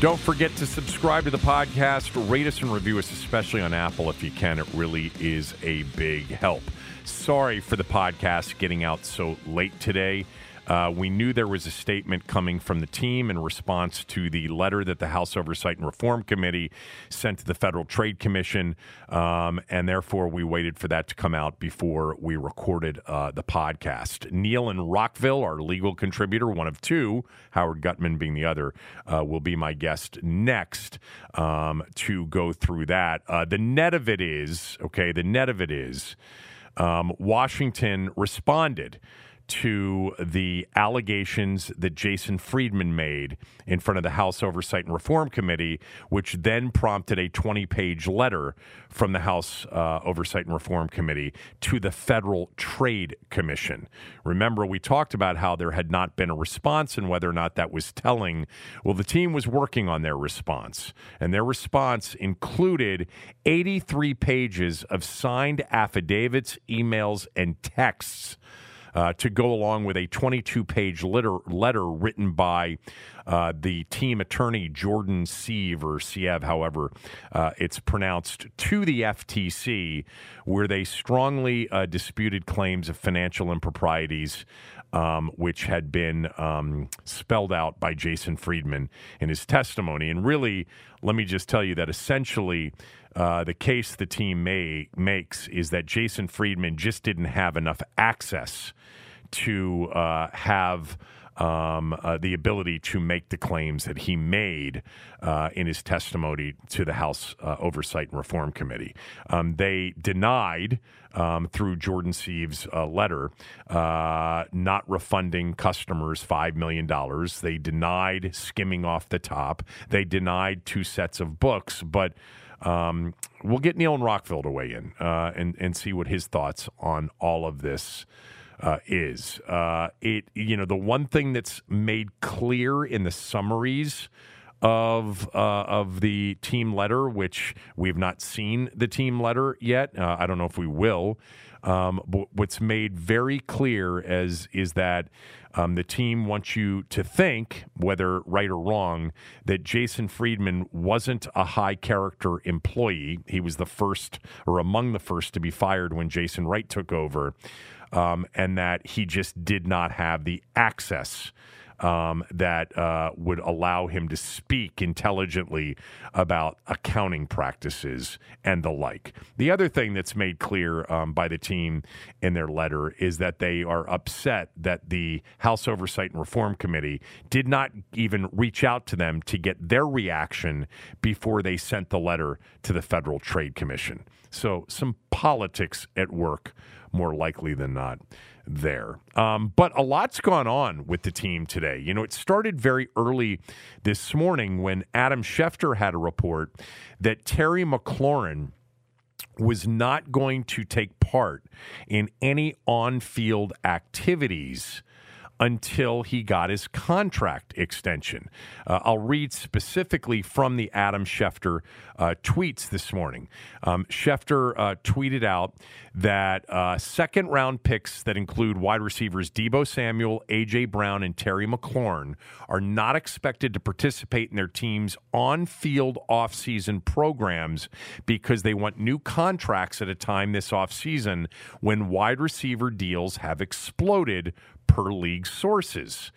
Don't forget to subscribe to the podcast, rate us and review us, especially on Apple if you can. It really is a big help. Sorry for the podcast getting out so late today. Uh, we knew there was a statement coming from the team in response to the letter that the House Oversight and Reform Committee sent to the Federal Trade Commission, um, and therefore we waited for that to come out before we recorded uh, the podcast. Neil in Rockville, our legal contributor, one of two, Howard Gutman being the other, uh, will be my guest next um, to go through that. Uh, the net of it is okay. The net of it is. Um, Washington responded to the allegations that Jason Friedman made in front of the House Oversight and Reform Committee, which then prompted a 20 page letter from the House uh, Oversight and Reform Committee to the Federal Trade Commission. Remember, we talked about how there had not been a response and whether or not that was telling. Well, the team was working on their response, and their response included 83 pages of signed affidavits, emails, and texts uh, to go along with a 22 page letter, letter written by uh, the team attorney Jordan Sieve or Siev, however uh, it's pronounced, to the FTC, where they strongly uh, disputed claims of financial improprieties. Um, which had been um, spelled out by Jason Friedman in his testimony. And really, let me just tell you that essentially, uh, the case the team may, makes is that Jason Friedman just didn't have enough access to uh, have um, uh, the ability to make the claims that he made uh, in his testimony to the House uh, Oversight and Reform Committee. Um, they denied, um, through Jordan Sieve's uh, letter, uh, not refunding customers $5 million. They denied skimming off the top. They denied two sets of books, but um, we'll get Neil and Rockville to weigh in uh, and, and see what his thoughts on all of this uh, is. Uh, it you know the one thing that's made clear in the summaries of uh, of the team letter, which we've not seen the team letter yet. Uh, I don't know if we will. Um, what's made very clear as is that um, the team wants you to think, whether right or wrong, that Jason Friedman wasn't a high character employee. He was the first or among the first to be fired when Jason Wright took over um, and that he just did not have the access um, that uh, would allow him to speak intelligently about accounting practices and the like. The other thing that's made clear um, by the team in their letter is that they are upset that the House Oversight and Reform Committee did not even reach out to them to get their reaction before they sent the letter to the Federal Trade Commission. So, some politics at work more likely than not there. Um, but a lot's gone on with the team today. You know, it started very early this morning when Adam Schefter had a report that Terry McLaurin was not going to take part in any on field activities until he got his contract extension. Uh, I'll read specifically from the Adam Schefter uh, tweets this morning. Um, Schefter uh, tweeted out that uh, second round picks that include wide receivers Deebo Samuel, A.J. Brown, and Terry McLaurin are not expected to participate in their team's on field offseason programs because they want new contracts at a time this offseason when wide receiver deals have exploded per league sources.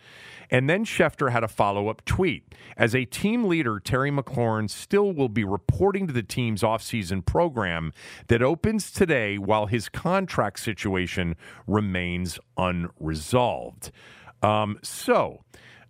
And then Schefter had a follow up tweet. As a team leader, Terry McLaurin still will be reporting to the team's offseason program that opens today while his contract situation remains unresolved. Um, so,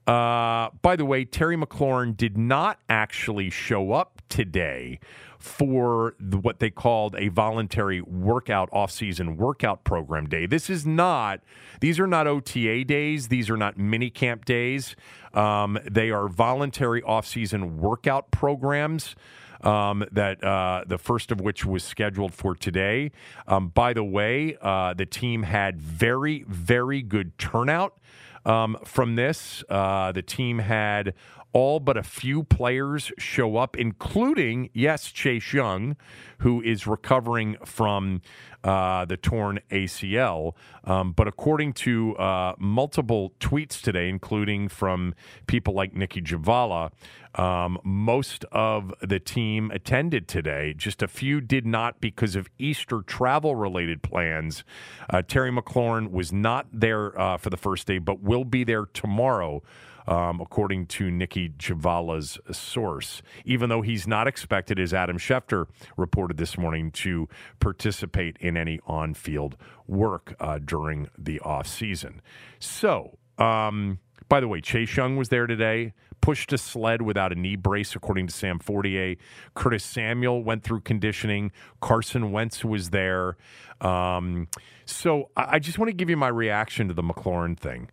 uh, by the way, Terry McLaurin did not actually show up today for the, what they called a voluntary workout off-season workout program day. This is not; these are not OTA days. These are not mini camp days. Um, they are voluntary off-season workout programs. Um, that uh, the first of which was scheduled for today. Um, by the way, uh, the team had very, very good turnout um, from this. Uh, the team had all but a few players show up, including, yes, Chase Young, who is recovering from uh, the torn ACL. Um, but according to uh, multiple tweets today, including from people like Nikki Jhabvala, um, most of the team attended today. Just a few did not because of Easter travel related plans. Uh, Terry McLaurin was not there uh, for the first day, but will be there tomorrow um, according to Nikki Jhabvala's source, even though he's not expected, as Adam Schefter reported this morning, to participate in any on field work uh, during the offseason. So, um, by the way, Chase Young was there today, pushed a sled without a knee brace, according to Sam Fortier. Curtis Samuel went through conditioning. Carson Wentz was there. Um, so I, I just want to give you my reaction to the McLaurin thing.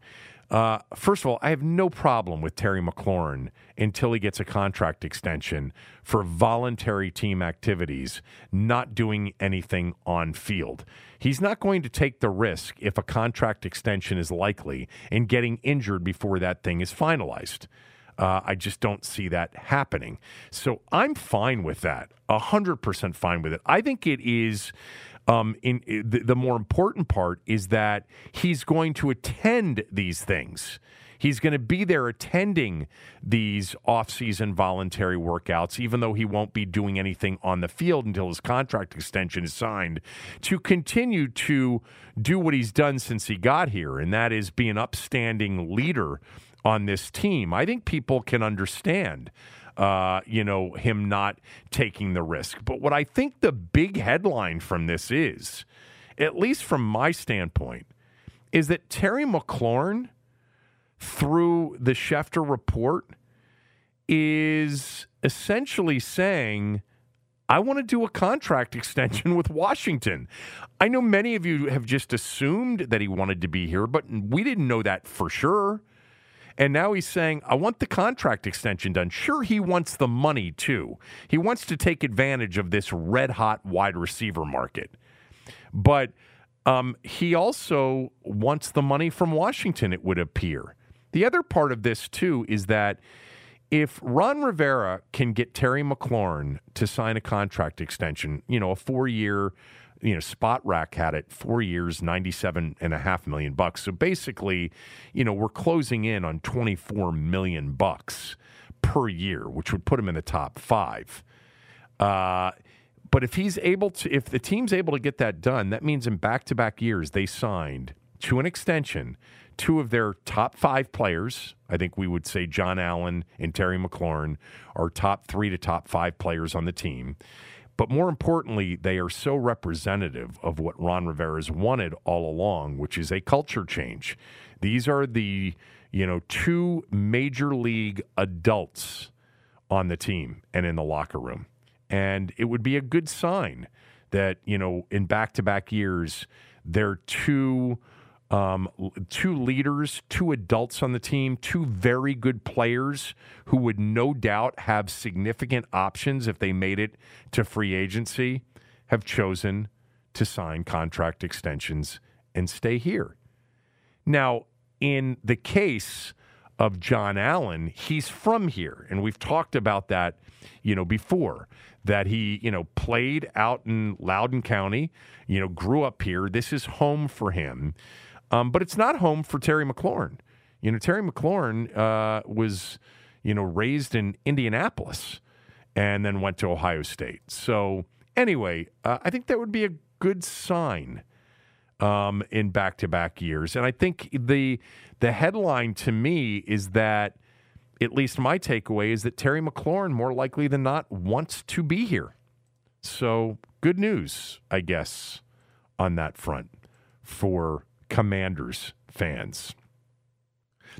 Uh, first of all, I have no problem with Terry McLaurin until he gets a contract extension for voluntary team activities, not doing anything on field. He's not going to take the risk if a contract extension is likely and getting injured before that thing is finalized. Uh, I just don't see that happening. So I'm fine with that, 100% fine with it. I think it is um, in, the, the more important part is that he's going to attend these things. He's going to be there attending these off-season voluntary workouts, even though he won't be doing anything on the field until his contract extension is signed, to continue to do what he's done since he got here, and that is be an upstanding leader on this team. I think people can understand uh, you know, him not taking the risk. But what I think the big headline from this is, at least from my standpoint, is that Terry McLaurin, through the Schefter report, is essentially saying, I want to do a contract extension with Washington. I know many of you have just assumed that he wanted to be here, but we didn't know that for sure. And now he's saying, I want the contract extension done. Sure, he wants the money too. He wants to take advantage of this red hot wide receiver market. But um, he also wants the money from Washington, it would appear. The other part of this, too, is that if Ron Rivera can get Terry McLaurin to sign a contract extension, you know, a four year, you know, Spotrac had it four years, ninety-seven and a half million bucks. So basically, you know, we're closing in on 24 million bucks per year, which would put him in the top five. Uh, but if he's able to, if the team's able to get that done, that means in back to back years, they signed to an extension two of their top five players. I think we would say John Allen and Terry McLaurin are top three to top five players on the team. But more importantly, they are so representative of what Ron Rivera's wanted all along, which is a culture change. These are the, you know, two major league adults on the team and in the locker room. And it would be a good sign that, you know, in back to back years, they're two um, two leaders, two adults on the team, two very good players who would no doubt have significant options if they made it to free agency, have chosen to sign contract extensions and stay here. Now, in the case of John Allen, he's from here, and we've talked about that, you know, before. That he, you know, played out in Loudoun County, you know, grew up here. This is home for him, um, but it's not home for Terry McLaurin. You know, Terry McLaurin uh, was, you know, raised in Indianapolis and then went to Ohio State. So anyway, uh, I think that would be a good sign um, in back-to-back years. And I think the the headline to me is that at least my takeaway is that Terry McLaurin more likely than not wants to be here. So good news, I guess, on that front for Commanders fans.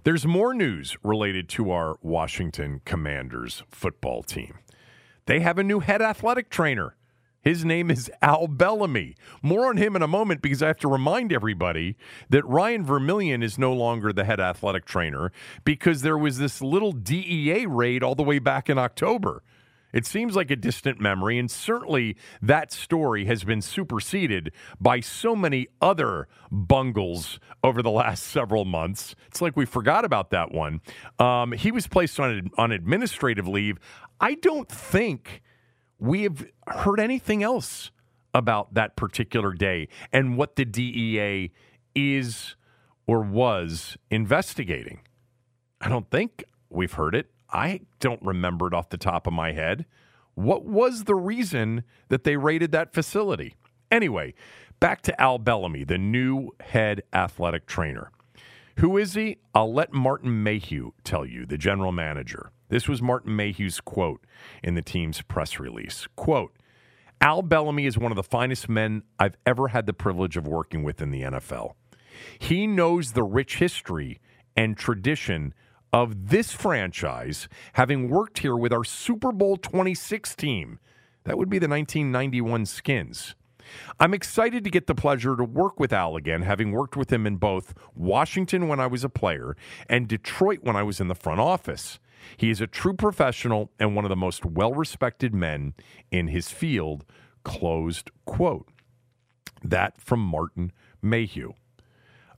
There's more news related to our Washington Commanders football team. They have a new head athletic trainer. His name is Al Bellamy. More on him in a moment because I have to remind everybody that Ryan Vermillion is no longer the head athletic trainer because there was this little DEA raid all the way back in October. It seems like a distant memory, and certainly that story has been superseded by so many other bungles over the last several months. It's like we forgot about that one. Um, he was placed on, on administrative leave. I don't think we have heard anything else about that particular day and what the DEA is or was investigating. I don't think we've heard it. I don't remember it off the top of my head. What was the reason that they raided that facility? Anyway, back to Al Bellamy, the new head athletic trainer. Who is he? I'll let Martin Mayhew tell you, the general manager. This was Martin Mayhew's quote in the team's press release. Quote, Al Bellamy is one of the finest men I've ever had the privilege of working with in the NFL. He knows the rich history and tradition of this franchise, having worked here with our Super Bowl 26 team. That would be the 1991 Skins. I'm excited to get the pleasure to work with Al again, having worked with him in both Washington when I was a player and Detroit when I was in the front office. He is a true professional and one of the most well respected men in his field. Closed quote. That from Martin Mayhew.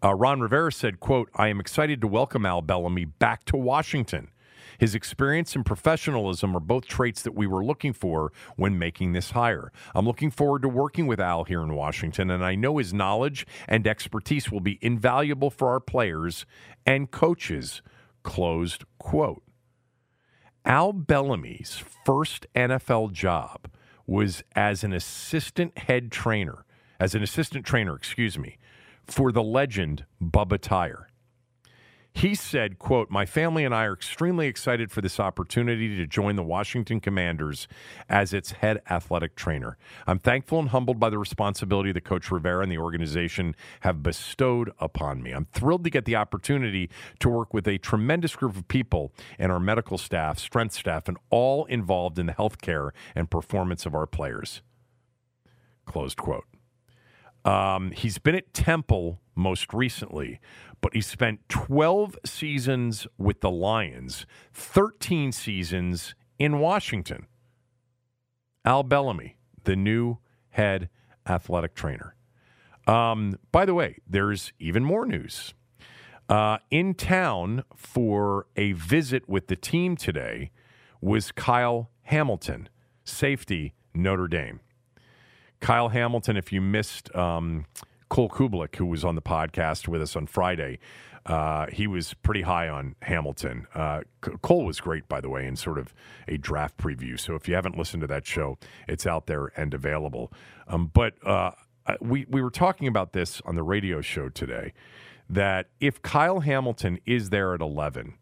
Uh, Ron Rivera said, quote, I am excited to welcome Al Bellamy back to Washington. His experience and professionalism are both traits that we were looking for when making this hire. I'm looking forward to working with Al here in Washington, and I know his knowledge and expertise will be invaluable for our players and coaches. Closed quote. Al Bellamy's first NFL job was as an assistant head trainer, as an assistant trainer, excuse me, for the legend Bubba Tyer. He said, quote, My family and I are extremely excited for this opportunity to join the Washington Commanders as its head athletic trainer. I'm thankful and humbled by the responsibility that Coach Rivera and the organization have bestowed upon me. I'm thrilled to get the opportunity to work with a tremendous group of people and our medical staff, strength staff, and all involved in the health care and performance of our players. Closed quote. Um, he's been at Temple most recently, but he spent 12 seasons with the Lions, 13 seasons in Washington. Al Bellamy, the new head athletic trainer. Um, by the way, there's even more news. Uh, in town for a visit with the team today was Kyle Hamilton, safety, Notre Dame. Kyle Hamilton, if you missed um, Cole Cubelic, who was on the podcast with us on Friday, uh, he was pretty high on Hamilton. Uh, Cole was great, by the way, in sort of a draft preview. So if you haven't listened to that show, it's out there and available. Um, but uh, we we were talking about this on the radio show today. That if Kyle Hamilton is there at eleven,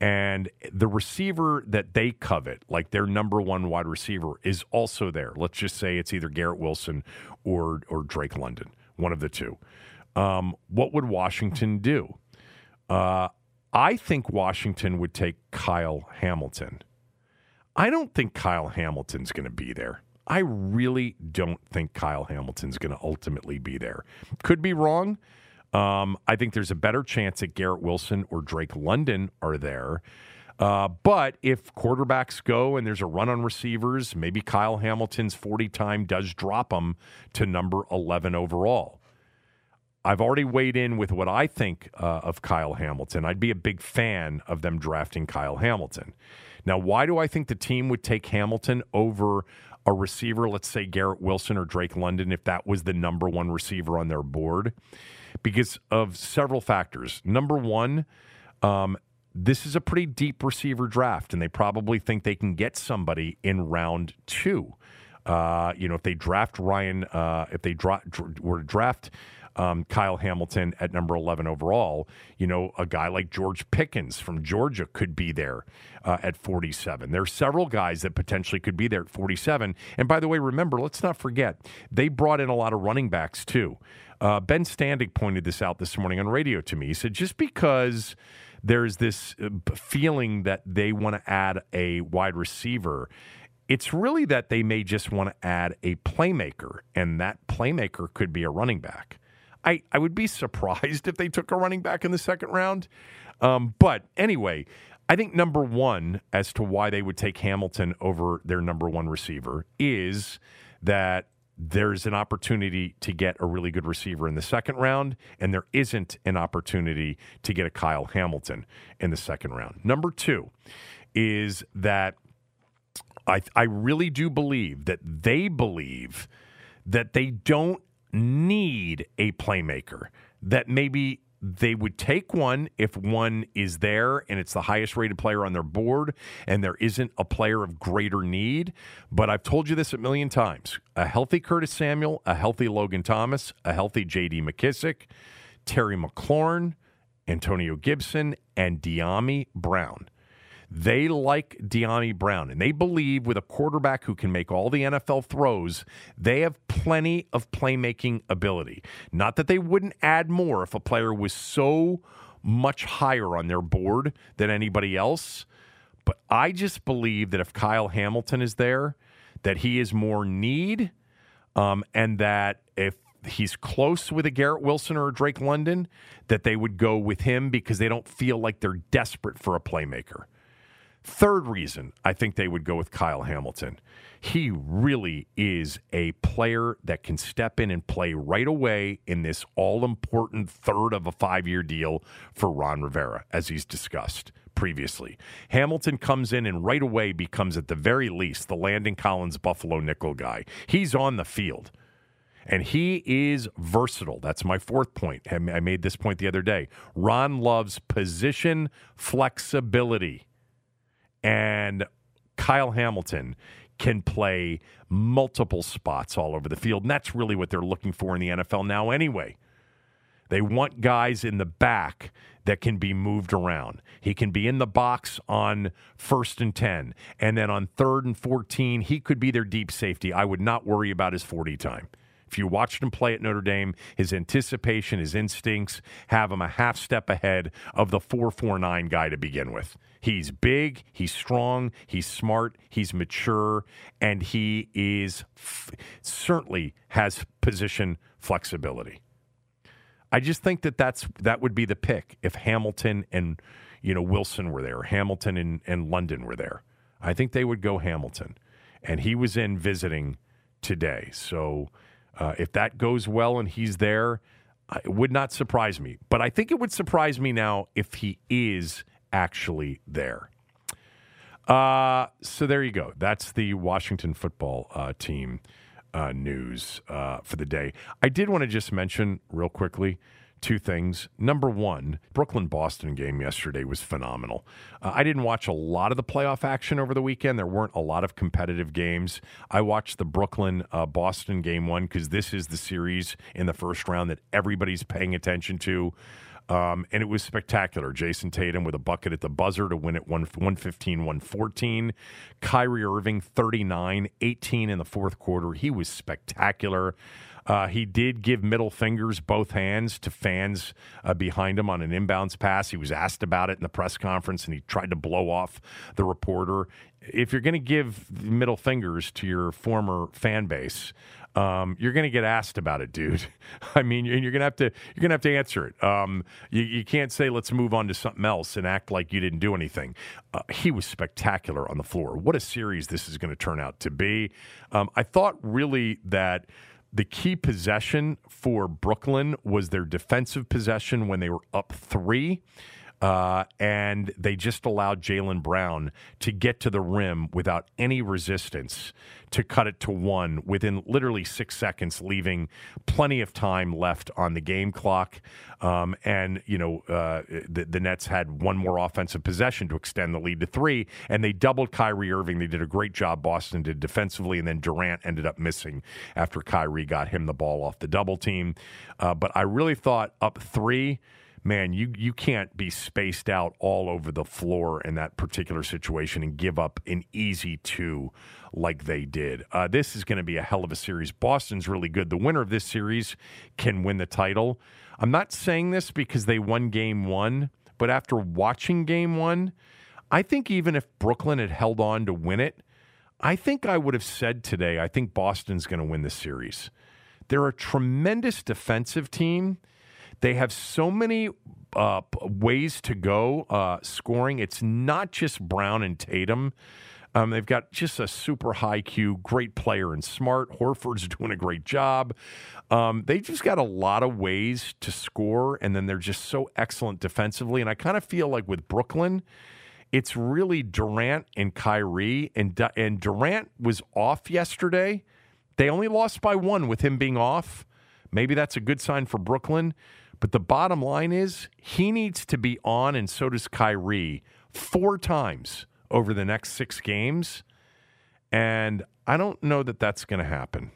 and the receiver that they covet, like their number one wide receiver, is also there. Let's just say it's either Garrett Wilson or or Drake London one of the two. Um, what would Washington do? Uh, I think Washington would take Kyle Hamilton. I don't think Kyle Hamilton's going to be there. I really don't think Kyle Hamilton's going to ultimately be there. Could be wrong. Um, I think there's a better chance that Garrett Wilson or Drake London are there. Uh, but if quarterbacks go and there's a run on receivers, maybe Kyle Hamilton's 40 time does drop them to number 11 overall. I've already weighed in with what I think uh, of Kyle Hamilton. I'd be a big fan of them drafting Kyle Hamilton. Now, why do I think the team would take Hamilton over a receiver, let's say Garrett Wilson or Drake London, if that was the number one receiver on their board? Because of several factors. Number one, um, this is a pretty deep receiver draft, and they probably think they can get somebody in round two. Uh, you know, if they draft Ryan, uh, if they dra- dr- were to draft um, Kyle Hamilton at number 11 overall, you know, a guy like George Pickens from Georgia could be there uh, at 47. There are several guys that potentially could be there at 47. And by the way, remember, let's not forget, they brought in a lot of running backs too. Uh, ben Standig pointed this out this morning on radio to me. He said, just because there's this uh, feeling that they want to add a wide receiver it's really that they may just want to add a playmaker, and that playmaker could be a running back. I, I would be surprised if they took a running back in the second round. Um, but anyway, I think number one as to why they would take Hamilton over their number one receiver is that there's an opportunity to get a really good receiver in the second round, and there isn't an opportunity to get a Kyle Hamilton in the second round. Number two is that I, I really do believe that they believe that they don't need a playmaker, that maybe they would take one if one is there and it's the highest rated player on their board and there isn't a player of greater need. But I've told you this a million times a healthy Curtis Samuel, a healthy Logan Thomas, a healthy JD McKissic, Terry McLaurin, Antonio Gibson, and Dyami Brown. They like Dyami Brown, and they believe with a quarterback who can make all the NFL throws, they have plenty of playmaking ability. Not that they wouldn't add more if a player was so much higher on their board than anybody else. But I just believe that if Kyle Hamilton is there, that he is more need, um, and that if he's close with a Garrett Wilson or a Drake London, that they would go with him because they don't feel like they're desperate for a playmaker. Third reason I think they would go with Kyle Hamilton. He really is a player that can step in and play right away in this all important third of a five year deal for Ron Rivera, as he's discussed previously. Hamilton comes in and right away becomes, at the very least, the Landon Collins Buffalo nickel guy. He's on the field. And he is versatile. That's my fourth point. I made this point the other day. Ron loves position flexibility and Kyle Hamilton can play multiple spots all over the field. And that's really what they're looking for in the NFL now, anyway. They want guys in the back that can be moved around. He can be in the box on first and 10. And then on third and 14, he could be their deep safety. I would not worry about his 40 time. If you watched him play at Notre Dame, his anticipation, his instincts have him a half step ahead of the 449 guy to begin with. He's big, he's strong, he's smart, he's mature, and he is f- certainly has position flexibility. I just think that that's that would be the pick if Hamilton and you know Wilson were there, Hamilton and, and London were there. I think they would go Hamilton, and he was in visiting today. So uh, if that goes well and he's there, it would not surprise me. But I think it would surprise me now if he is actually there. Uh, so there you go. That's the Washington football uh, team uh, news uh, for the day. I did want to just mention real quickly two things. Number one, Brooklyn Boston game yesterday was phenomenal. Uh, I didn't watch a lot of the playoff action over the weekend. There weren't a lot of competitive games. I watched the Brooklyn uh, Boston game one because this is the series in the first round that everybody's paying attention to. Um, and it was spectacular. Jayson Tatum with a bucket at the buzzer to win it 115 114. Kyrie Irving 39 18 in the fourth quarter. He was spectacular. Uh, he did give middle fingers, both hands, to fans uh, behind him on an inbounds pass. He was asked about it in the press conference, and he tried to blow off the reporter. If you're going to give middle fingers to your former fan base, um, you're going to get asked about it, dude. I mean, you're going to have to you're going to have to answer it. Um, you, you, can't say let's move on to something else and act like you didn't do anything. Uh, he was spectacular on the floor. What a series this is going to turn out to be. Um, I thought really that the key possession for Brooklyn was their defensive possession when they were up three. Uh, and they just allowed Jaylen Brown to get to the rim without any resistance to cut it to one within literally six seconds, leaving plenty of time left on the game clock. Um, and, you know, uh, the, the, Nets had one more offensive possession to extend the lead to three, and they doubled Kyrie Irving. They did a great job, Boston did defensively, and then Durant ended up missing after Kyrie got him the ball off the double team. Uh, but I really thought up three man, you you can't be spaced out all over the floor in that particular situation and give up an easy two like they did. Uh, this is going to be a hell of a series. Boston's really good. The winner of this series can win the title. I'm not saying this because they won game one, but after watching game one, I think even if Brooklyn had held on to win it, I think I would have said today, I think Boston's going to win the series. They're a tremendous defensive team they have so many uh, ways to go uh, scoring. It's not just Brown and Tatum. Um, they've got just a super high Q, great player and smart. Horford's doing a great job. Um, they just got a lot of ways to score, and then they're just so excellent defensively. And I kind of feel like with Brooklyn, it's really Durant and Kyrie, and and Durant was off yesterday. They only lost by one with him being off. Maybe that's a good sign for Brooklyn. But the bottom line is he needs to be on, and so does Kyrie, four times over the next six games. And I don't know that that's going to happen.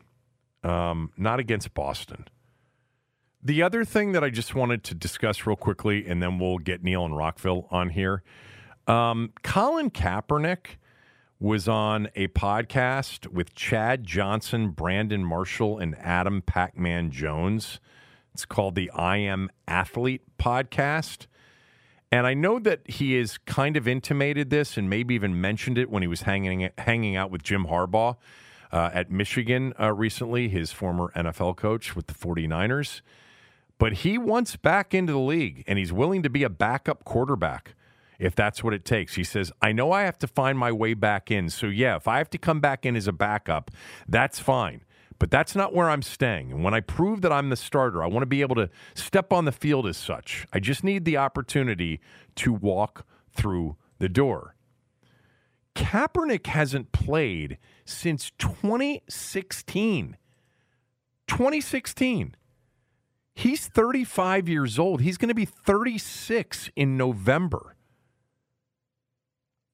Um, not against Boston. The other thing that I just wanted to discuss real quickly, and then we'll get Neil and Rockville on here. Um, Colin Kaepernick was on a podcast with Chad Johnson, Brandon Marshall, and Adam Pac Man Jones. It's called the I Am Athlete podcast. And I know that he has kind of intimated this and maybe even mentioned it when he was hanging hanging out with Jim Harbaugh uh, at Michigan uh, recently, his former NFL coach with the 49ers. But he wants back into the league and he's willing to be a backup quarterback if that's what it takes. He says, I know I have to find my way back in. So, yeah, if I have to come back in as a backup, that's fine. But that's not where I'm staying. And when I prove that I'm the starter, I want to be able to step on the field as such. I just need the opportunity to walk through the door. Kaepernick hasn't played since 2016. 2016. He's 35 years old. He's going to be 36 in November.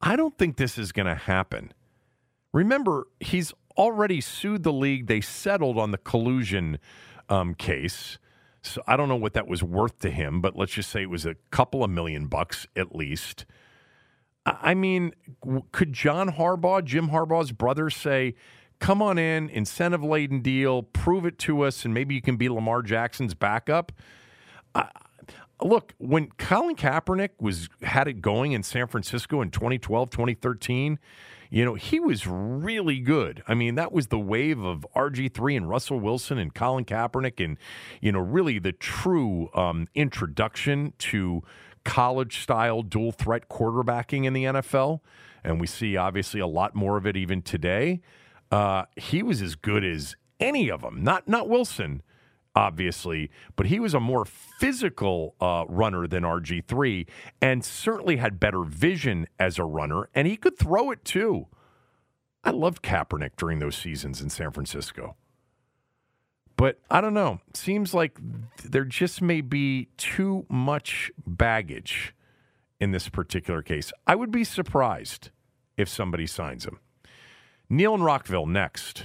I don't think this is going to happen. Remember, he's already sued the league. They settled on the collusion um, case. So I don't know what that was worth to him, but let's just say it was a couple of million bucks at least. I mean, could John Harbaugh, Jim Harbaugh's brother, say, come on in, incentive laden deal, prove it to us, and maybe you can be Lamar Jackson's backup? Uh, look, when Colin Kaepernick was had it going in San Francisco in 2012, 2013, you know, he was really good. I mean, that was the wave of RG3 and Russell Wilson and Colin Kaepernick, and, you know, really the true um, introduction to college style dual threat quarterbacking in the NFL. And we see obviously a lot more of it even today. Uh, he was as good as any of them, not, not Wilson obviously, but he was a more physical uh, runner than RG3 and certainly had better vision as a runner, and he could throw it too. I loved Kaepernick during those seasons in San Francisco. But I don't know. Seems like there just may be too much baggage in this particular case. I would be surprised if somebody signs him. Neil and Rockville next.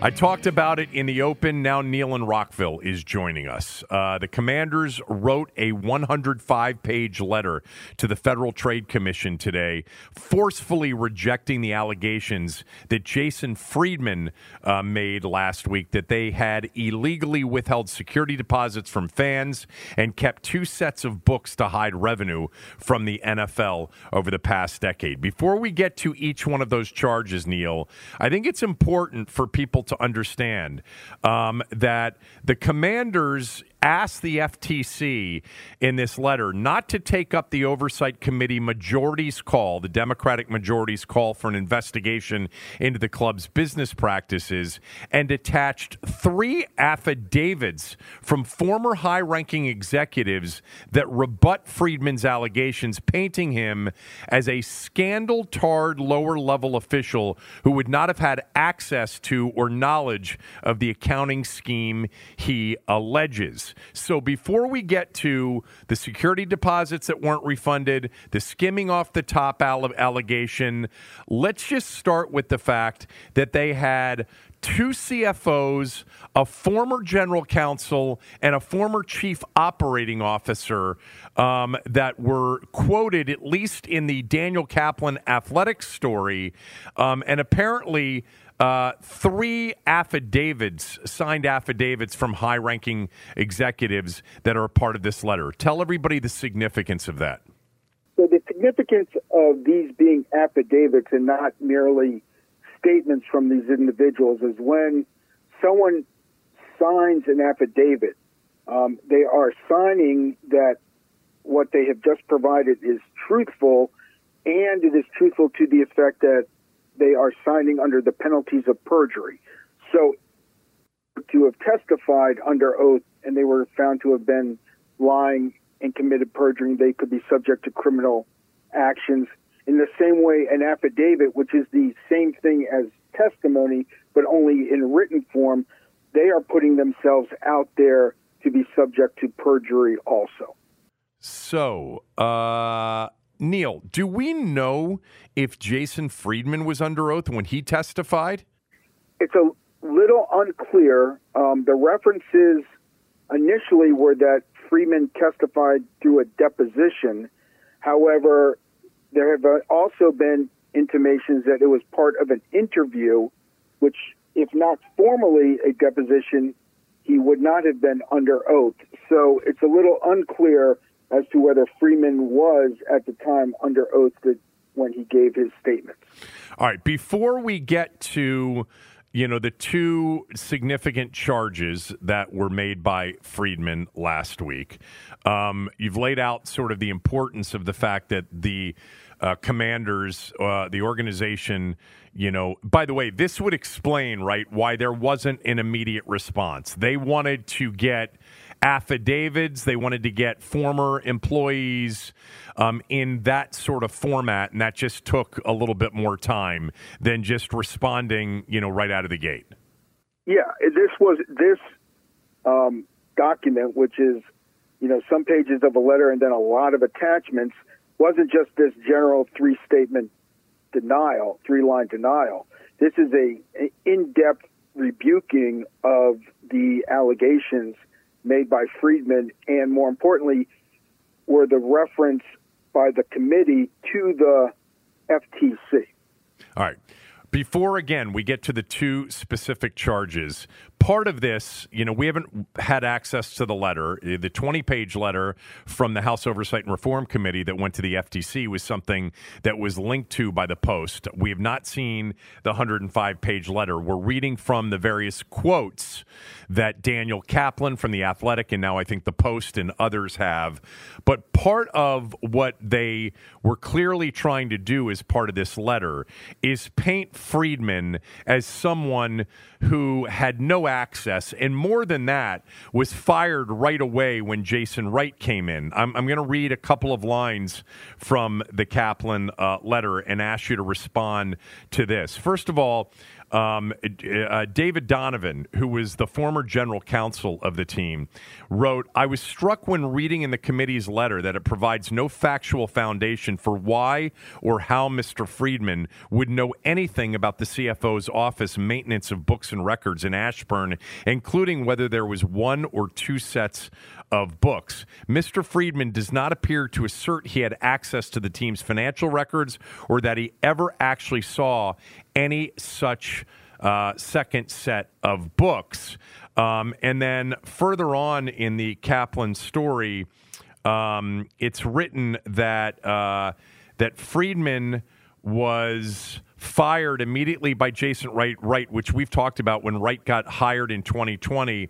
I talked about it in the open. Now Neil in Rockville is joining us. Uh, the commanders wrote a 105 page letter to the Federal Trade Commission today, forcefully rejecting the allegations that Jason Friedman uh, made last week that they had illegally withheld security deposits from fans and kept two sets of books to hide revenue from the NFL over the past decade. Before we get to each one of those charges, Neil, I think it's important for people to understand um, that the commanders asked the FTC in this letter not to take up the oversight committee majority's call, the Democratic majority's call for an investigation into the club's business practices, and attached three affidavits from former high ranking executives that rebut Friedman's allegations, painting him as a scandal tarred lower level official who would not have had access to or knowledge of the accounting scheme he alleges. So before we get to the security deposits that weren't refunded, the skimming off the top allegation, let's just start with the fact that they had two CFOs, a former general counsel, and a former chief operating officer um, that were quoted, at least in the Daniel Kaplan athletics story. Um, and apparently, uh, three affidavits, signed affidavits from high ranking executives that are a part of this letter. Tell everybody the significance of that. So, the significance of these being affidavits and not merely statements from these individuals is when someone signs an affidavit, um, they are signing that what they have just provided is truthful and it is truthful to the effect that they are signing under the penalties of perjury. So to have testified under oath and they were found to have been lying and committed perjury, they could be subject to criminal actions. In the same way, an affidavit, which is the same thing as testimony, but only in written form, they are putting themselves out there to be subject to perjury also. So, uh, Neil, do we know if Jason Friedman was under oath when he testified? It's a little unclear. Um, the references initially were that Friedman testified through a deposition. However, there have also been intimations that it was part of an interview, which, if not formally a deposition, he would not have been under oath. So it's a little unclear as to whether Friedman was at the time under oath when he gave his statements. All right, before we get to you know the two significant charges that were made by Friedman last week, um, you've laid out sort of the importance of the fact that the uh, commanders, uh, the organization, you know, by the way, this would explain, right, why there wasn't an immediate response. They wanted to get affidavits. They wanted to get former employees um, in that sort of format, and that just took a little bit more time than just responding, you know, right out of the gate. Yeah, this was this um, document, which is, you know, some pages of a letter and then a lot of attachments, wasn't just this general three statement denial, three line denial. This is a, a in depth rebuking of the allegations made by Friedman, and more importantly, were the reference by the committee to the FTC. All right. Before again we get to the two specific charges part of this you know we haven't had access to the letter. The 20 page letter from the house oversight and reform committee that went to the ftc was something that was linked to by the post. We have not seen the 105 page letter. We're reading from the various quotes that daniel kaplan from the athletic and now i think the post and others have. But part of what they were clearly trying to do as part of this letter is paint Friedman as someone who had no access, and more than that, was fired right away when Jason Wright came in. I'm, I'm going to read a couple of lines from the Kaplan uh, letter and ask you to respond to this. First of all, um, uh, David Donovan, who was the former general counsel of the team, wrote I was struck when reading in the committee's letter that it provides no factual foundation for why or how Mr. Friedman would know anything about the CFO's office maintenance of books and records in Ashburn, including whether there was one or two sets of books. Mr. Friedman does not appear to assert he had access to the team's financial records or that he ever actually saw any such uh, second set of books. Um, and then further on in the Kaplan story, um, it's written that uh, that Friedman was fired immediately by Jason Wright, Wright, which we've talked about when Wright got hired in 2020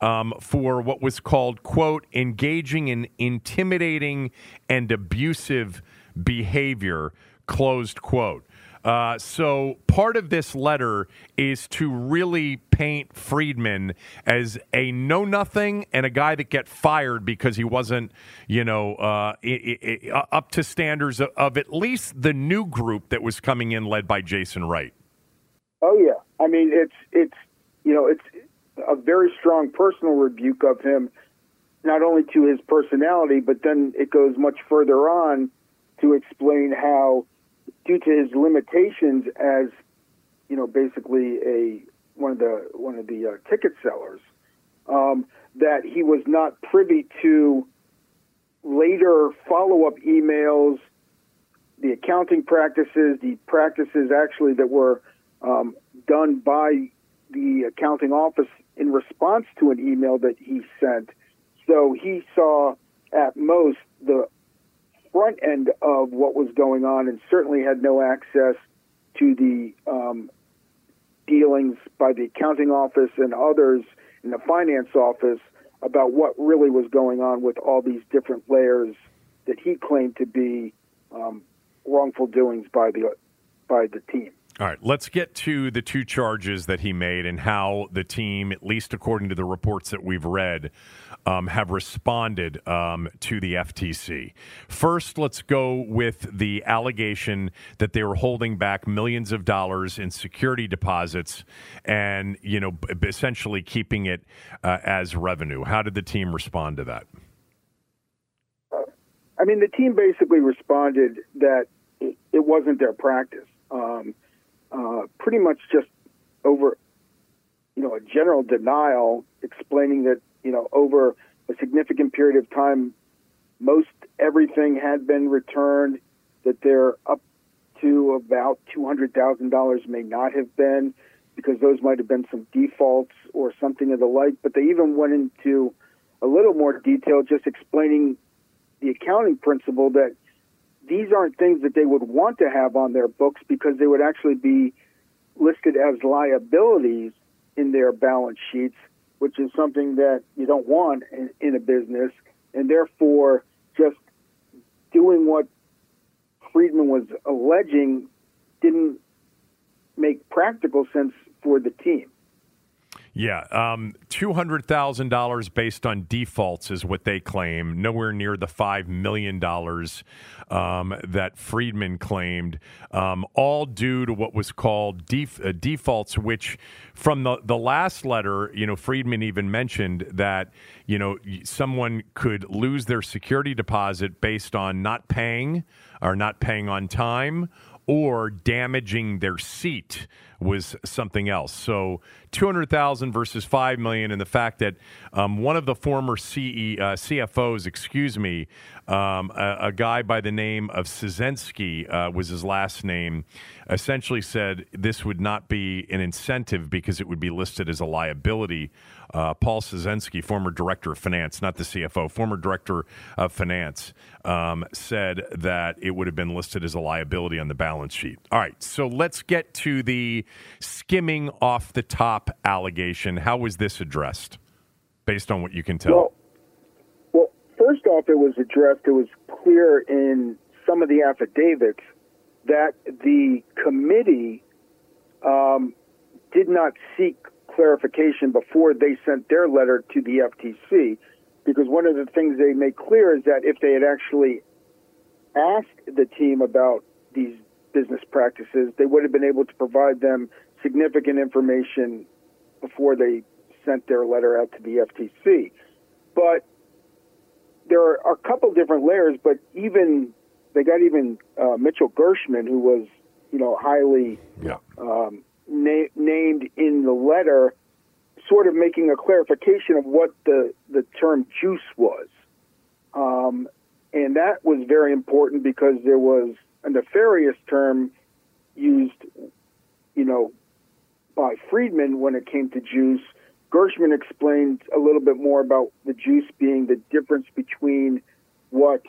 um, for what was called, quote, engaging in intimidating and abusive behavior, closed quote. Uh, so part of this letter is to really paint Friedman as a know nothing and a guy that get fired because he wasn't, you know, uh, up to standards of, of at least the new group that was coming in, led by Jason Wright. Oh yeah, I mean it's it's you know it's a very strong personal rebuke of him, not only to his personality, but then it goes much further on to explain how due to his limitations as you know basically a one of the one of the uh, ticket sellers um, that he was not privy to later follow-up emails the accounting practices the practices actually that were um, done by the accounting office in response to an email that he sent. So he saw at most the front end of what was going on and certainly had no access to the um, dealings by the accounting office and others in the finance office about what really was going on with all these different layers that he claimed to be um, wrongful doings by the by the team. All right, let's get to the two charges that he made and how the team, at least according to the reports that we've read, um, have responded um, to the FTC. First, let's go with the allegation that they were holding back millions of dollars in security deposits and, you know, essentially keeping it uh, as revenue. How did the team respond to that? I mean, the team basically responded that it, wasn't their practice. Um, uh, pretty much just over, you know, a general denial, explaining that you know over a significant period of time, most everything had been returned. That they're up to about two hundred thousand dollars may not have been, because those might have been some defaults or something of the like. But they even went into a little more detail, just explaining the accounting principle that these aren't things that they would want to have on their books because they would actually be listed as liabilities in their balance sheets, which is something that you don't want in, in a business. And therefore, just doing what Friedman was alleging didn't make practical sense for the team. Yeah, um, two hundred thousand dollars based on defaults is what they claim. Nowhere near the five million dollars um, that Friedman claimed. Um, all due to what was called def- uh, defaults, which from the the last letter, you know, Friedman even mentioned that you know someone could lose their security deposit based on not paying or not paying on time or damaging their seat was something else. So 200,000 versus 5 million and the fact that um, one of the former CE, uh, CFOs, excuse me, um, a, a, guy by the name of Szynski uh, was his last name, essentially said this would not be an incentive because it would be listed as a liability. Uh, Paul Szynski, former director of finance, not the CFO, former director of finance, um, said that it would have been listed as a liability on the balance sheet. All right, so let's get to the skimming off the top allegation. How was this addressed, based on what you can tell? Well, well first off, it was addressed. It was clear in some of the affidavits that the committee um, did not seek clarification before they sent their letter to the FTC, because one of the things they made clear is that if they had actually asked the team about these business practices, they would have been able to provide them significant information before they sent their letter out to the FTC. But there are a couple different layers, but even they got even uh, Mitchell Gershman, who was, you know, highly yeah. um, na- named in the letter, sort of making a clarification of what the, the term juice was. Um, and that was very important because there was a nefarious term used, you know, by Friedman when it came to juice. Gershman explained a little bit more about the juice being the difference between what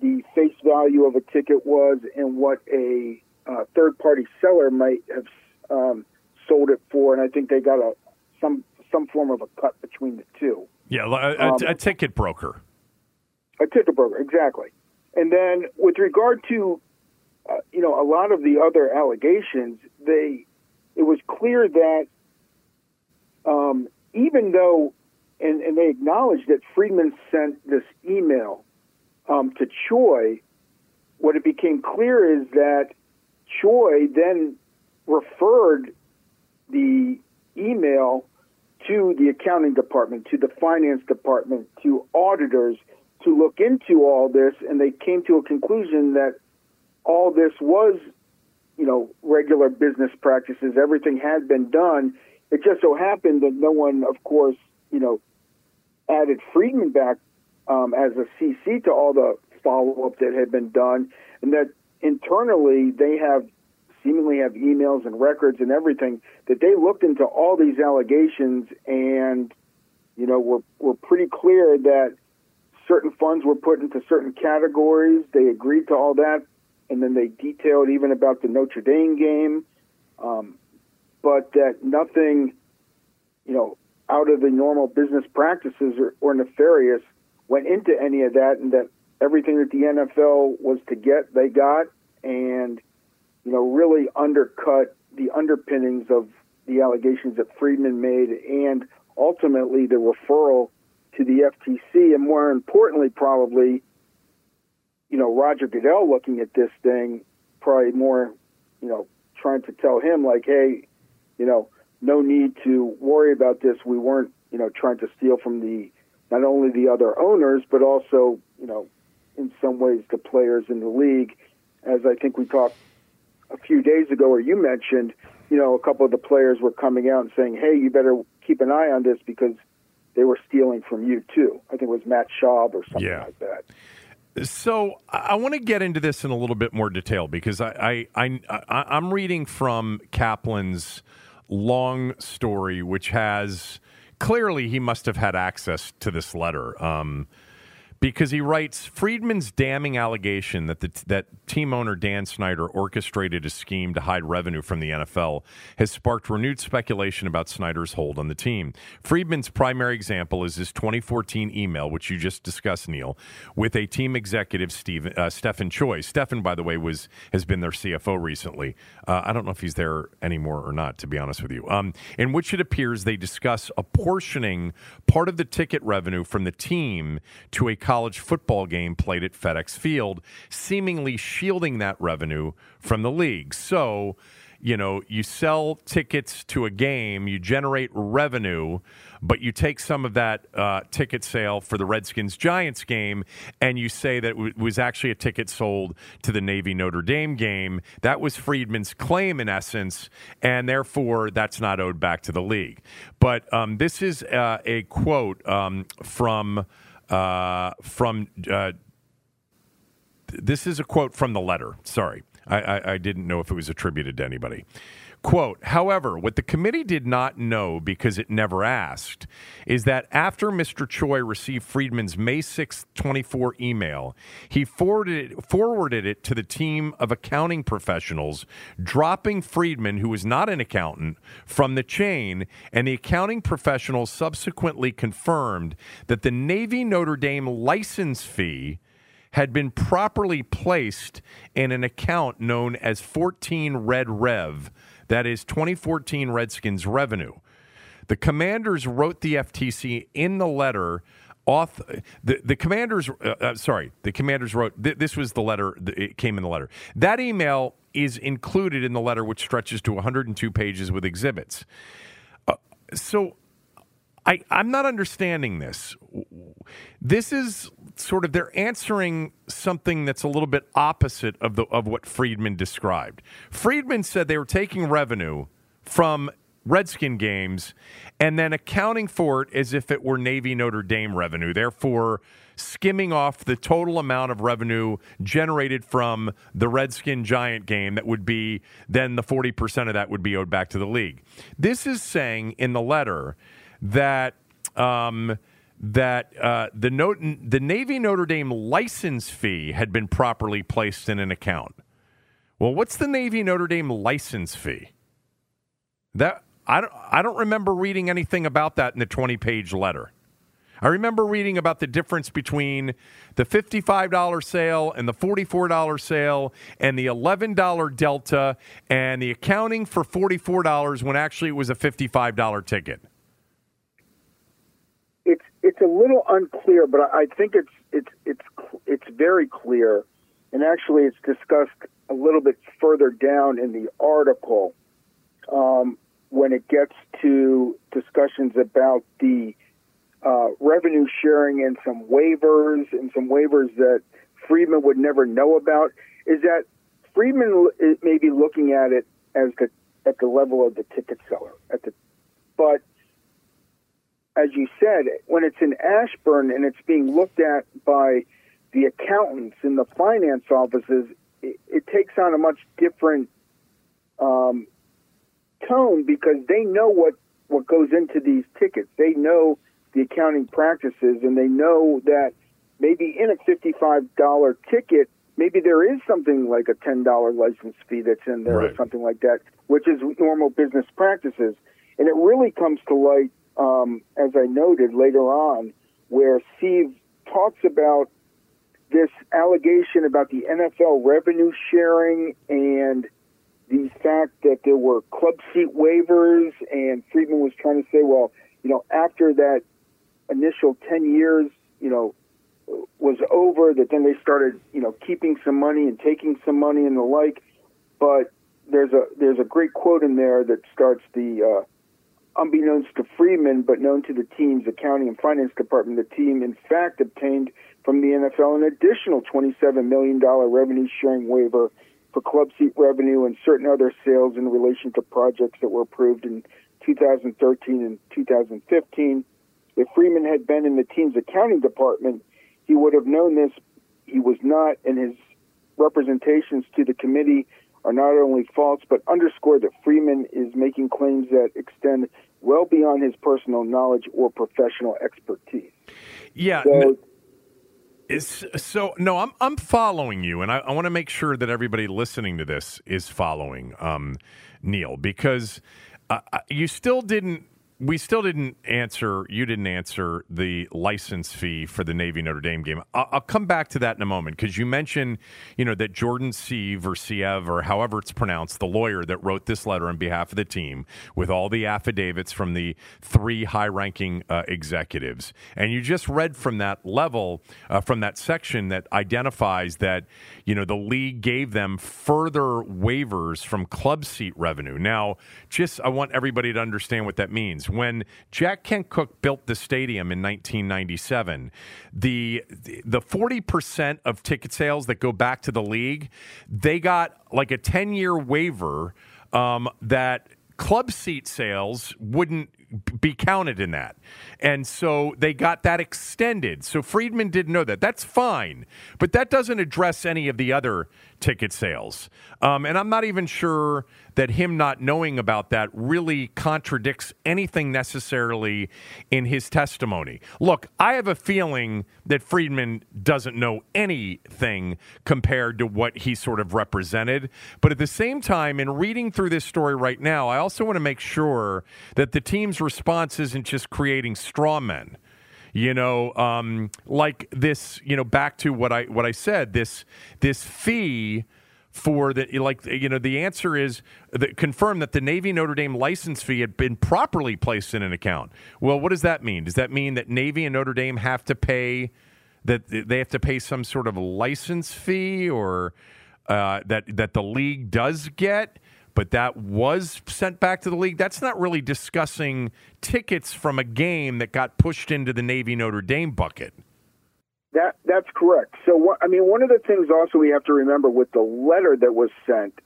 the face value of a ticket was and what a uh, third party seller might have um, sold it for. And I think they got a some some form of a cut between the two. Yeah, a, a, um, a ticket broker. A ticket broker, exactly. And then with regard to uh, you know a lot of the other allegations, they it was clear that um, even though and, and they acknowledged that Friedman sent this email um, to Choi, what it became clear is that Choi then referred the email to the accounting department, to the finance department, to auditors to look into all this, and they came to a conclusion that all this was, you know, regular business practices. Everything had been done. It just so happened that no one, of course, you know, added Friedman back um, as a CC to all the follow up that had been done, and that internally they have seemingly have emails and records and everything that they looked into all these allegations and you know were were pretty clear that certain funds were put into certain categories. They agreed to all that, and then they detailed even about the Notre Dame game, um, but that nothing, you know, out of the normal business practices or, or nefarious went into any of that, and that everything that the NFL was to get, they got, and you know, really undercut the underpinnings of the allegations that Friedman made and ultimately the referral to the FTC. And more importantly, probably, you know, Roger Goodell looking at this thing, probably more, you know, trying to tell him, like, hey, you know, no need to worry about this. We weren't, you know, trying to steal from the not only the other owners, but also, you know, in some ways the players in the league. As I think we talked a few days ago, where you mentioned, you know, a couple of the players were coming out and saying, "Hey, you better keep an eye on this because they were stealing from you too." I think it was Matt Schaub or something yeah. like that. So I want to get into this in a little bit more detail because I, I, I am reading from Kaplan's long story, which has clearly he must have had access to this letter. Um, because he writes Friedman's damning allegation that the, that team owner Dan Snyder orchestrated a scheme to hide revenue from the NFL has sparked renewed speculation about Snyder's hold on the team. Friedman's primary example is his 2014 email, which you just discussed, Neil, with a team executive, Steve, uh, Stephen Choi. Stephen, by the way, was has been their CFO recently. Uh, I don't know if he's there anymore or not, to be honest with you. Um, in which it appears they discuss apportioning part of the ticket revenue from the team to a college football game played at FedEx Field, seemingly shielding that revenue from the league. So, you know, you sell tickets to a game, you generate revenue, but you take some of that uh, ticket sale for the Redskins Giants game and you say that it was actually a ticket sold to the Navy Notre Dame game. That was Friedman's claim in essence, and therefore that's not owed back to the league. But um, this is uh, a quote um, from uh, from. Uh, this is a quote from the letter. Sorry. I, I, I, didn't know if it was attributed to anybody. Quote, however, what the committee did not know because it never asked is that after Mr. Choi received Friedman's May 6, 24 email, he forwarded it, forwarded it to the team of accounting professionals, dropping Friedman, who was not an accountant, from the chain, and the accounting professionals subsequently confirmed that the Navy Notre Dame license fee had been properly placed in an account known as 14 Red Rev, that is 2014 Redskins revenue. The commanders wrote the FTC in the letter. Off the the commanders, uh, uh, sorry, the commanders wrote. Th- this was the letter. Th- it came in the letter. That email is included in the letter, which stretches to 102 pages with exhibits. Uh, so I, I'm not understanding this. This is sort of they're answering something that's a little bit opposite of the of what Friedman described. Friedman said they were taking revenue from Redskin games and then accounting for it as if it were Navy Notre Dame revenue, therefore skimming off the total amount of revenue generated from the Redskin Giant game that would be then the 40% of that would be owed back to the league. This is saying in the letter that um, that uh, the note, the Navy Notre Dame license fee had been properly placed in an account. Well, what's the Navy Notre Dame license fee? That I don't, I don't remember reading anything about that in the 20 page letter. I remember reading about the difference between the $55 sale and the $44 sale and the $11 delta and the accounting for $44 when actually it was a $55 ticket it's a little unclear, but I think it's it's it's it's very clear, and actually it's discussed a little bit further down in the article um, when it gets to discussions about the uh, revenue sharing and some waivers and some waivers that Friedman would never know about. Is that Friedman may be looking at it as the at the level of the ticket seller at the, but as you said, when it's in Ashburn and it's being looked at by the accountants in the finance offices, it, it takes on a much different um, tone because they know what, what goes into these tickets. They know the accounting practices and they know that maybe in a $55 ticket, maybe there is something like a $10 license fee that's in there right. or something like that, which is normal business practices. And it really comes to light um, as I noted later on, where Steve talks about this allegation about the NFL revenue sharing and the fact that there were club seat waivers, and Friedman was trying to say, well, you know, after that initial 10 years, you know, was over, that then they started, you know, keeping some money and taking some money and the like. But there's a there's a great quote in there that starts the uh, unbeknownst to Freeman, but known to the team's accounting and finance department, the team in fact obtained from the NFL an additional $27 million revenue sharing waiver for club seat revenue and certain other sales in relation to projects that were approved in 2013 and 2015. If Freeman had been in the team's accounting department, he would have known this. He was not, and his representations to the committee are not only false, but underscore that Freeman is making claims that extend well beyond his personal knowledge or professional expertise. Yeah. So, is, so no, I'm I'm following you, and I, I want to make sure that everybody listening to this is following um, Neil because uh, you still didn't we still didn't answer. You didn't answer the license fee for the Navy Notre Dame game. I'll, come back to that in a moment because you mentioned, you know, that Jordan Sieve or Siev or however it's pronounced, the lawyer that wrote this letter on behalf of the team with all the affidavits from the three high-ranking uh, executives, and you just read from that level, uh, from that section that identifies that, you know, the league gave them further waivers from club seat revenue. Now, just I want everybody to understand what that means when Jack Kent Cooke built the stadium in 1997, the the 40% of ticket sales that go back to the league, they got like a 10 year waiver um, that club seat sales wouldn't be counted in that. And so they got that extended. So Friedman didn't know that. That's fine. But that doesn't address any of the other ticket sales. Um, and I'm not even sure that him not knowing about that really contradicts anything necessarily in his testimony. Look, I have a feeling that Friedman doesn't know anything compared to what he sort of represented. But at the same time, in reading through this story right now, I also want to make sure that the team's response isn't just creating straw men you know um, like this you know back to what i what i said this this fee for the like you know the answer is that confirm that the Navy Notre Dame license fee had been properly placed in an account. Well, what does that mean? Does that mean that Navy and Notre Dame have to pay that they have to pay some sort of license fee or uh, that that the league does get? But that was sent back to the league. That's not really discussing tickets from a game that got pushed into the Navy Notre Dame bucket. That that's correct. So what, I mean, one of the things also we have to remember with the letter that was sent,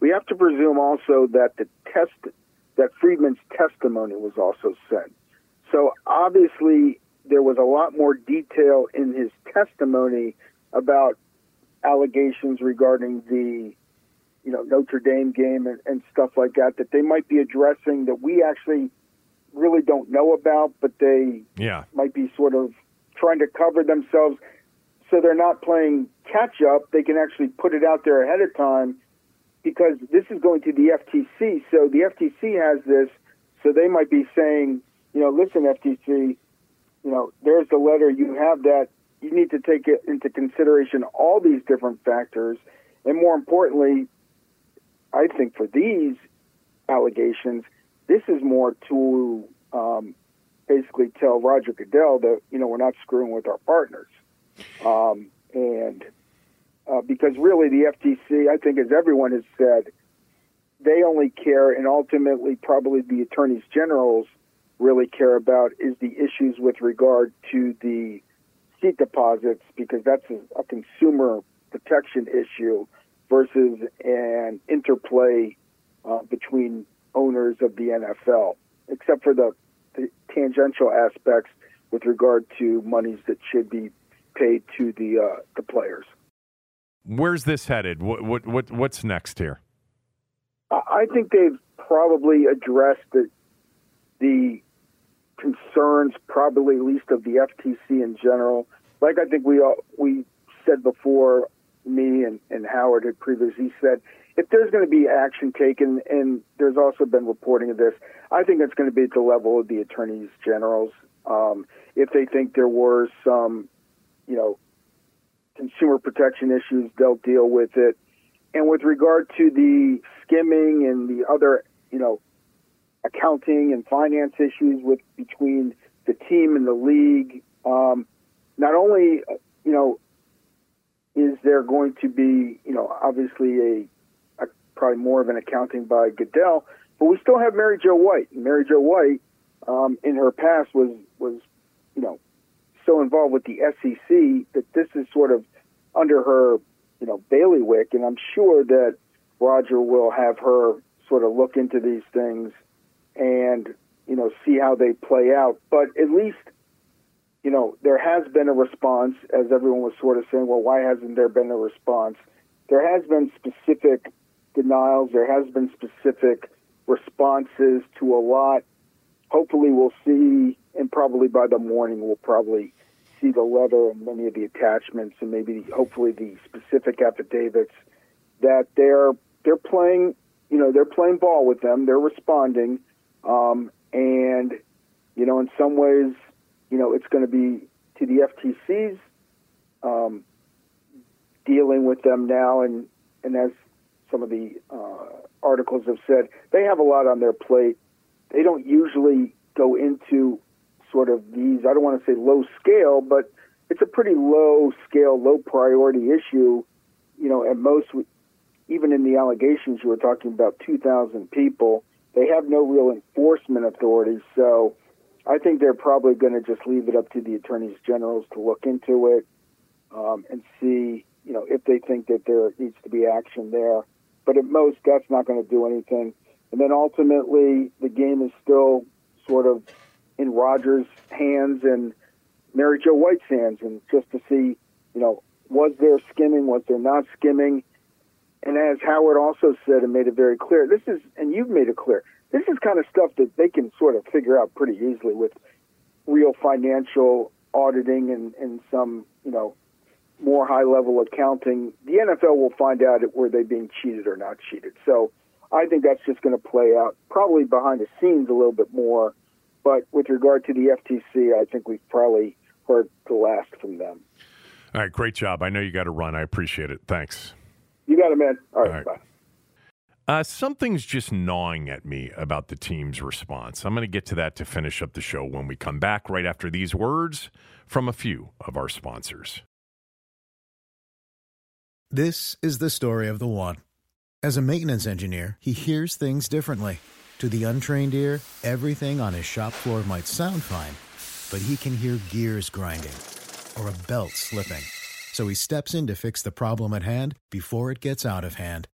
we have to presume also that the test that Friedman's testimony was also sent. So obviously there was a lot more detail in his testimony about allegations regarding the you know Notre Dame game and, and stuff like that that they might be addressing that we actually really don't know about, but they yeah. might be sort of trying to cover themselves so they're not playing catch up. They can actually put it out there ahead of time because this is going to the FTC. So the FTC has this, so they might be saying, you know, listen, FTC, you know, there's the letter. You have that. You need to take it into consideration all these different factors, and more importantly, I think for these allegations, this is more to um, basically tell Roger Goodell that you know we're not screwing with our partners, um, and uh, because really the FTC, I think, as everyone has said, they only care, and ultimately probably the attorneys generals really care about is the issues with regard to the seat deposits because that's a, a consumer protection issue versus an interplay uh, between owners of the NFL, except for the the tangential aspects with regard to monies that should be paid to the uh, the players. Where's this headed? What, what what what's next here? I think they've probably addressed the the concerns, probably at least of the FTC in general. Like I think we all, we said before, me and, and Howard had previously said, if there's going to be action taken, and there's also been reporting of this, I think it's going to be at the level of the attorneys generals. Um, if they think there were some, you know, consumer protection issues, they'll deal with it. And with regard to the skimming and the other, you know, accounting and finance issues with between the team and the league, um, not only, you know, is there going to be, you know, obviously a probably more of an accounting by Goodell. But we still have Mary Jo White. Mary Jo White, um, in her past, was was you know so involved with the SEC that this is sort of under her you know bailiwick, and I'm sure that Roger will have her sort of look into these things and you know see how they play out. But at least you know there has been a response, as everyone was sort of saying. Well, why hasn't there been a response? There has been specific denials. There has been specific responses to a lot. Hopefully, we'll see, and probably by the morning, we'll probably see the letter and many of the attachments, and maybe hopefully the specific affidavits that they're they're playing. You know, they're playing ball with them. They're responding, um, and you know, in some ways, you know, it's going to be to the FTC's um, dealing with them now, and and as some of the uh, articles have said, they have a lot on their plate. They don't usually go into sort of these. I don't want to say low scale, but it's a pretty low scale, low priority issue. You know, at most, even in the allegations you were talking about, 2,000 people. They have no real enforcement authority, so I think they're probably going to just leave it up to the attorneys generals to look into it um, and see, you know, if they think that there needs to be action there. But at most, that's not going to do anything. And then ultimately, the game is still sort of in Rogers' hands and Mary Jo White's hands, and just to see, you know, was there skimming, was there not skimming? And as Howard also said and made it very clear, this is, and you've made it clear, this is kind of stuff that they can sort of figure out pretty easily with real financial auditing and, and some, you know, more high level accounting. The NFL will find out were they being cheated or not cheated. So I think that's just going to play out probably behind the scenes a little bit more. But with regard to the FTC, I think we've probably heard the last from them. All right, great job. I know you got to run. I appreciate it. Thanks. You got it, man. All right, All right. bye. Uh, something's just gnawing at me about the team's response. I'm going to get to that to finish up the show when we come back right after these words from a few of our sponsors. This is the story of the one. As a maintenance engineer, he hears things differently. To the untrained ear, everything on his shop floor might sound fine, but he can hear gears grinding or a belt slipping. So he steps in to fix the problem at hand before it gets out of hand.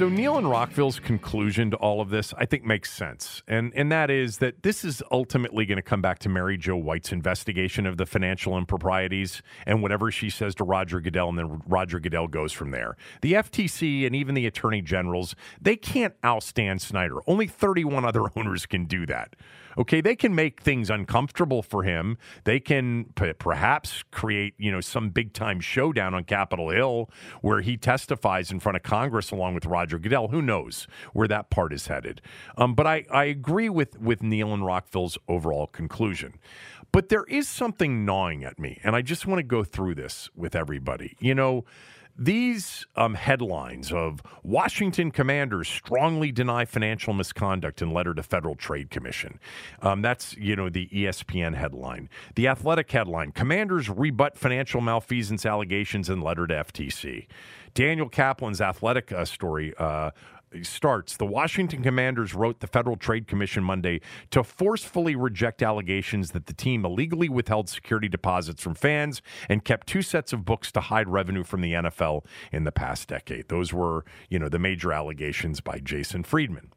So Neil and Rockville's conclusion to all of this, I think, makes sense, and and that is that this is ultimately going to come back to Mary Jo White's investigation of the financial improprieties and whatever she says to Roger Goodell, and then Roger Goodell goes from there. The FTC and even the Attorney Generals, they can't oust Dan Snyder. Only 31 other owners can do that. Okay, they can make things uncomfortable for him. They can p- perhaps create, you know, some big time showdown on Capitol Hill where he testifies in front of Congress along with Roger Goodell. Who knows where that part is headed? Um, but I, I agree with with Neil and Rockville's overall conclusion. But there is something gnawing at me, and I just want to go through this with everybody. You know these um, headlines of Washington commanders strongly deny financial misconduct in letter to Federal Trade Commission. Um, that's, you know, the ESPN headline. The athletic headline Commanders rebut financial malfeasance allegations in letter to FTC. Daniel Kaplan's athletic uh, story. Uh, starts, the Washington Commanders wrote the Federal Trade Commission Monday to forcefully reject allegations that the team illegally withheld security deposits from fans and kept two sets of books to hide revenue from the NFL in the past decade. Those were, you know, the major allegations by Jason Friedman.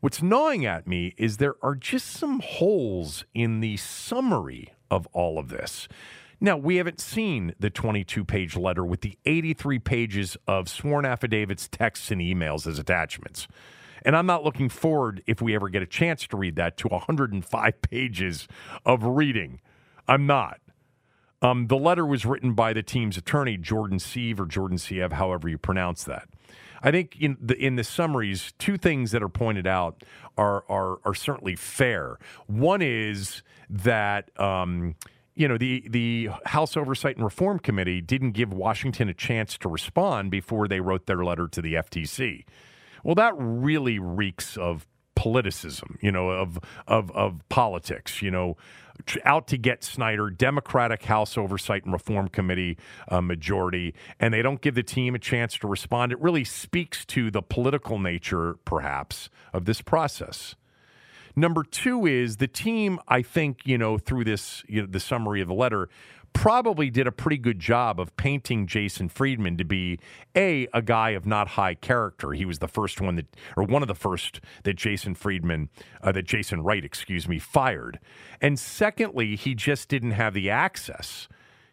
What's gnawing at me is there are just some holes in the summary of all of this. Now, we haven't seen the 22 page letter with the 83 pages of sworn affidavits, texts, and emails as attachments. And I'm not looking forward, if we ever get a chance to read that, to 105 pages of reading. I'm not. Um, the letter was written by the team's attorney, Jordan Sieve or Jordan Siev, however you pronounce that. I think in the in the summaries, two things that are pointed out are are, are certainly fair. One is that um, you know, the the House Oversight and Reform Committee didn't give Washington a chance to respond before they wrote their letter to the FTC. Well, that really reeks of politicism, you know, of of of politics, you know, out to get Snyder, Democratic House Oversight and Reform Committee uh, majority, and they don't give the team a chance to respond. It really speaks to the political nature, perhaps, of this process. Number two is the team, I think, you know, through this, you know, the summary of the letter, probably did a pretty good job of painting Jason Friedman to be a a guy of not high character. He was the first one that, or one of the first that Jason Friedman, uh, that Jason Wright, excuse me, fired. And secondly, he just didn't have the access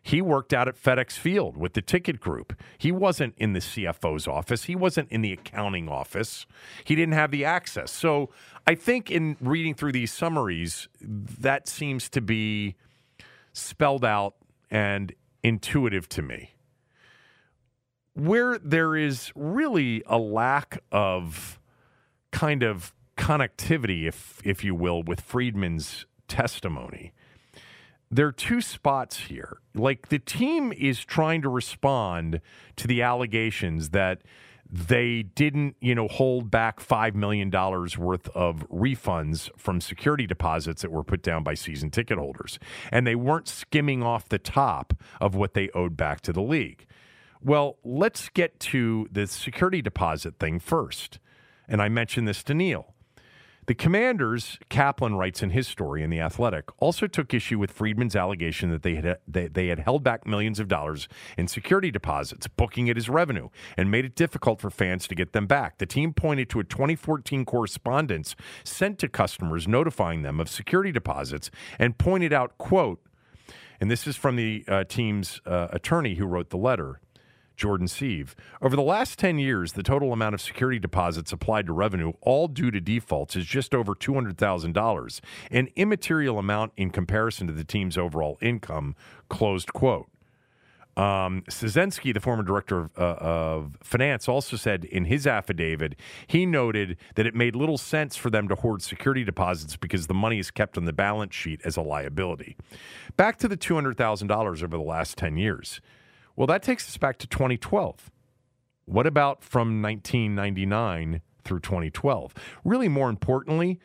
He worked out at FedEx Field with the ticket group. He wasn't in the CFO's office. He wasn't in the accounting office. He didn't have the access. So I think in reading through these summaries, that seems to be spelled out and intuitive to me. Where there is really a lack of kind of connectivity, if if you will, with Friedman's testimony there are two spots here. Like the team is trying to respond to the allegations that they didn't, you know, hold back $5 million worth of refunds from security deposits that were put down by season ticket holders. And they weren't skimming off the top of what they owed back to the league. Well, let's get to the security deposit thing first. And I mentioned this to Neil. The commanders, Kaplan writes in his story in The Athletic, also took issue with Friedman's allegation that they had, they, they had held back millions of dollars in security deposits, booking it as revenue, and made it difficult for fans to get them back. The team pointed to a 2014 correspondence sent to customers notifying them of security deposits and pointed out, quote, and this is from the uh, team's uh, attorney who wrote the letter. Jordan Sieve. Over the last 10 years, the total amount of security deposits applied to revenue, all due to defaults, is just over $200,000, an immaterial amount in comparison to the team's overall income. Closed quote. Um, the former director of, uh, of, finance, also said in his affidavit, he noted that it made little sense for them to hoard security deposits because the money is kept on the balance sheet as a liability. Back to the $200,000 over the last 10 years. Well, that takes us back to 2012. What about from 1999 through 2012? Really, more importantly,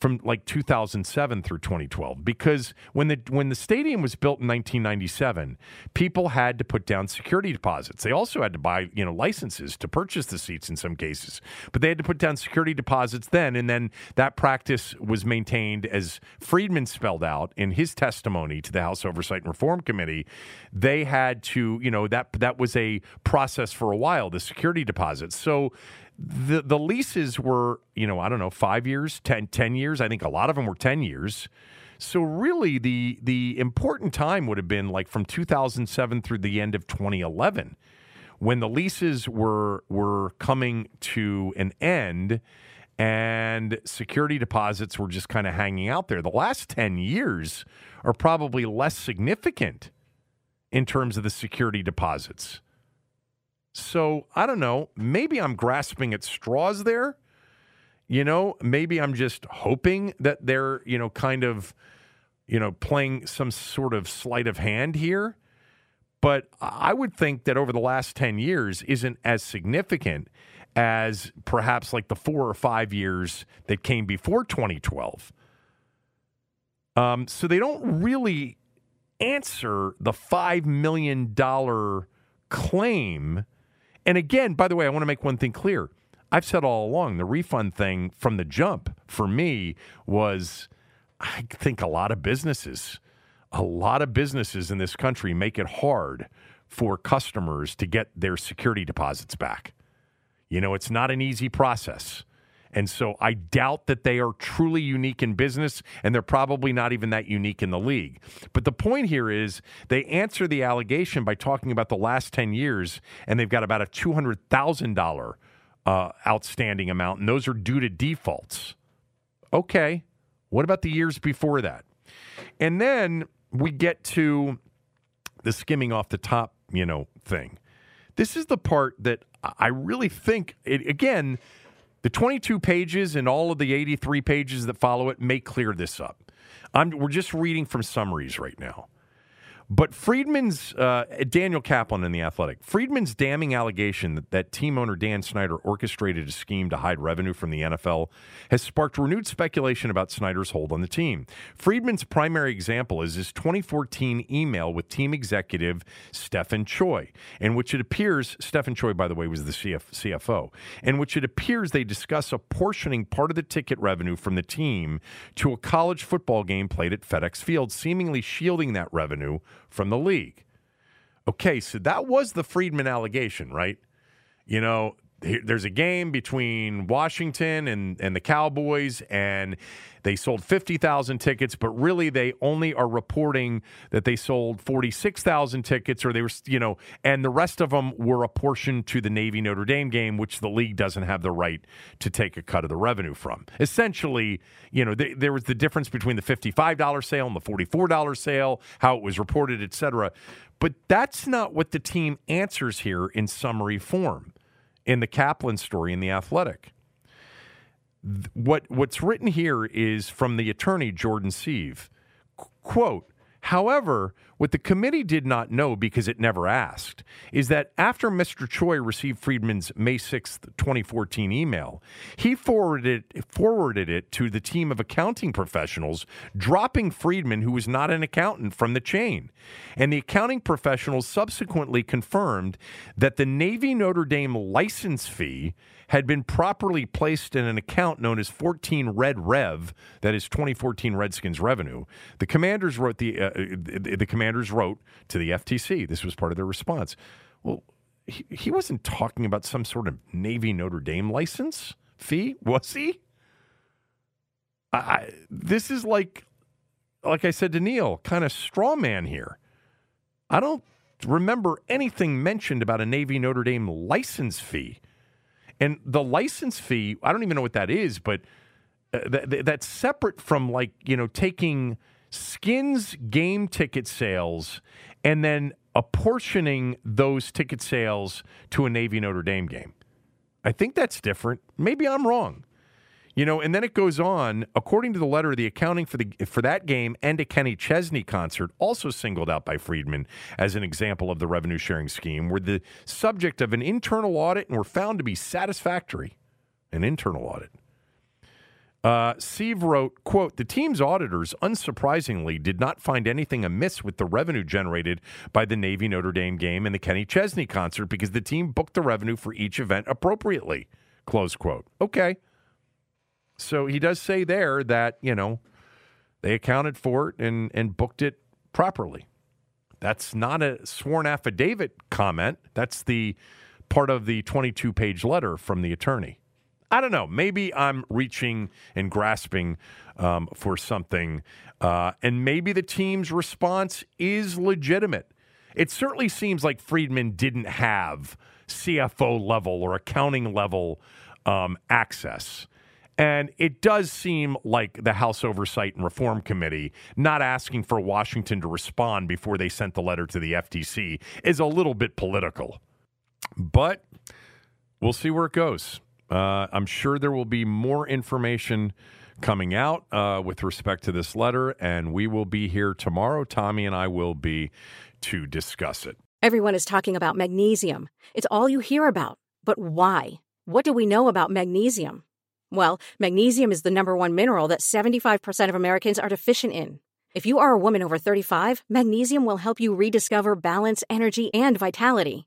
from like 2007 through 2012 because when the when the stadium was built in 1997 people had to put down security deposits. They also had to buy you know licenses to purchase the seats in some cases but they had to put down security deposits then and then that practice was maintained as Friedman spelled out in his testimony to the House Oversight and Reform Committee. They had to you know that that was a process for a while the security deposits. So the the leases were you know I don't know five years, 10, 10 years. I think a lot of them were ten years. So really, the the important time would have been like from 2007 through the end of 2011, when the leases were were coming to an end, and security deposits were just kind of hanging out there. The last 10 years are probably less significant in terms of the security deposits. So I don't know. Maybe I'm grasping at straws there. You know, maybe I'm just hoping that they're, you know, kind of, you know, playing some sort of sleight of hand here. But I would think that over the last 10 years isn't as significant as perhaps like the four or five years that came before 2012. Um, so they don't really answer the $5 million claim and again, by the way, I want to make one thing clear. I've said all along the refund thing from the jump for me was, I think, a lot of businesses, a lot of businesses in this country make it hard for customers to get their security deposits back. You know, it's not an easy process. And so I doubt that they are truly unique in business, and they're probably not even that unique in the league. But the point here is they answer the allegation by talking about the last 10 years, and they've got about a $200,000 uh, outstanding amount, and those are due to defaults. Okay. What about the years before that? And then we get to the skimming off the top, you know, thing. This is the part that I really think, it, again, the 22 pages and all of the 83 pages that follow it may clear this up. I'm, we're just reading from summaries right now. But Friedman's, uh, Daniel Kaplan in The Athletic, Friedman's damning allegation that, that team owner Dan Snyder orchestrated a scheme to hide revenue from the NFL has sparked renewed speculation about Snyder's hold on the team. Friedman's primary example is his 2014 email with team executive Stephen Choi, in which it appears, Stephen Choi, by the way, was the CF, CFO, in which it appears they discuss apportioning part of the ticket revenue from the team to a college football game played at FedEx Field, seemingly shielding that revenue from the league. Okay, so that was the Friedman allegation, right? You know, there's a game between Washington and, and the Cowboys, and they sold 50,000 tickets, but really they only are reporting that they sold 46,000 tickets, or they were, you know, and the rest of them were apportioned to the Navy Notre Dame game, which the league doesn't have the right to take a cut of the revenue from. Essentially, you know, th- there was the difference between the $55 sale and the $44 sale, how it was reported, et cetera. But that's not what the team answers here in summary form in the Kaplan story in The Athletic. What, what's written here is from the attorney, Jordan Seeve. Qu- quote, However, what the committee did not know because it never asked is that after Mr. Choi received Friedman's May 6th, 2014 email, he forwarded, forwarded it to the team of accounting professionals, dropping Friedman, who was not an accountant, from the chain. And the accounting professionals subsequently confirmed that the Navy Notre Dame license fee had been properly placed in an account known as 14 Red Rev, that is 2014 Redskins revenue. The commanders wrote the uh, the, the commanders wrote to the FTC. This was part of their response. Well, he, he wasn't talking about some sort of Navy Notre Dame license fee, was he? I, I, this is like, like I said to Neil, kind of straw man here. I don't remember anything mentioned about a Navy Notre Dame license fee. And the license fee, I don't even know what that is, but uh, th- that's separate from like, you know, taking skins game ticket sales and then apportioning those ticket sales to a Navy Notre Dame game. I think that's different. Maybe I'm wrong. You know, and then it goes on. According to the letter, the accounting for the for that game and a Kenny Chesney concert, also singled out by Friedman as an example of the revenue sharing scheme, were the subject of an internal audit and were found to be satisfactory. An internal audit. Uh, wrote, quote, the team's auditors, unsurprisingly, did not find anything amiss with the revenue generated by the Navy Notre Dame game and the Kenny Chesney concert because the team booked the revenue for each event appropriately, close quote. Okay. So he does say there that, you know, they accounted for it and, and booked it properly. That's not a sworn affidavit comment. That's the part of the 22 page letter from the attorney. I don't know. Maybe I'm reaching and grasping um, for something, uh, and maybe the team's response is legitimate. It certainly seems like Friedman didn't have CFO level or accounting level um, access. And it does seem like the House Oversight and Reform Committee not asking for Washington to respond before they sent the letter to the FTC is a little bit political. But we'll see where it goes. Uh, I'm sure there will be more information coming out uh, with respect to this letter, and we will be here tomorrow. Tommy and I will be to discuss it. Everyone is talking about magnesium. It's all you hear about. But why? What do we know about magnesium? Well, magnesium is the number one mineral that 75% of Americans are deficient in. If you are a woman over 35, magnesium will help you rediscover balance, energy, and vitality.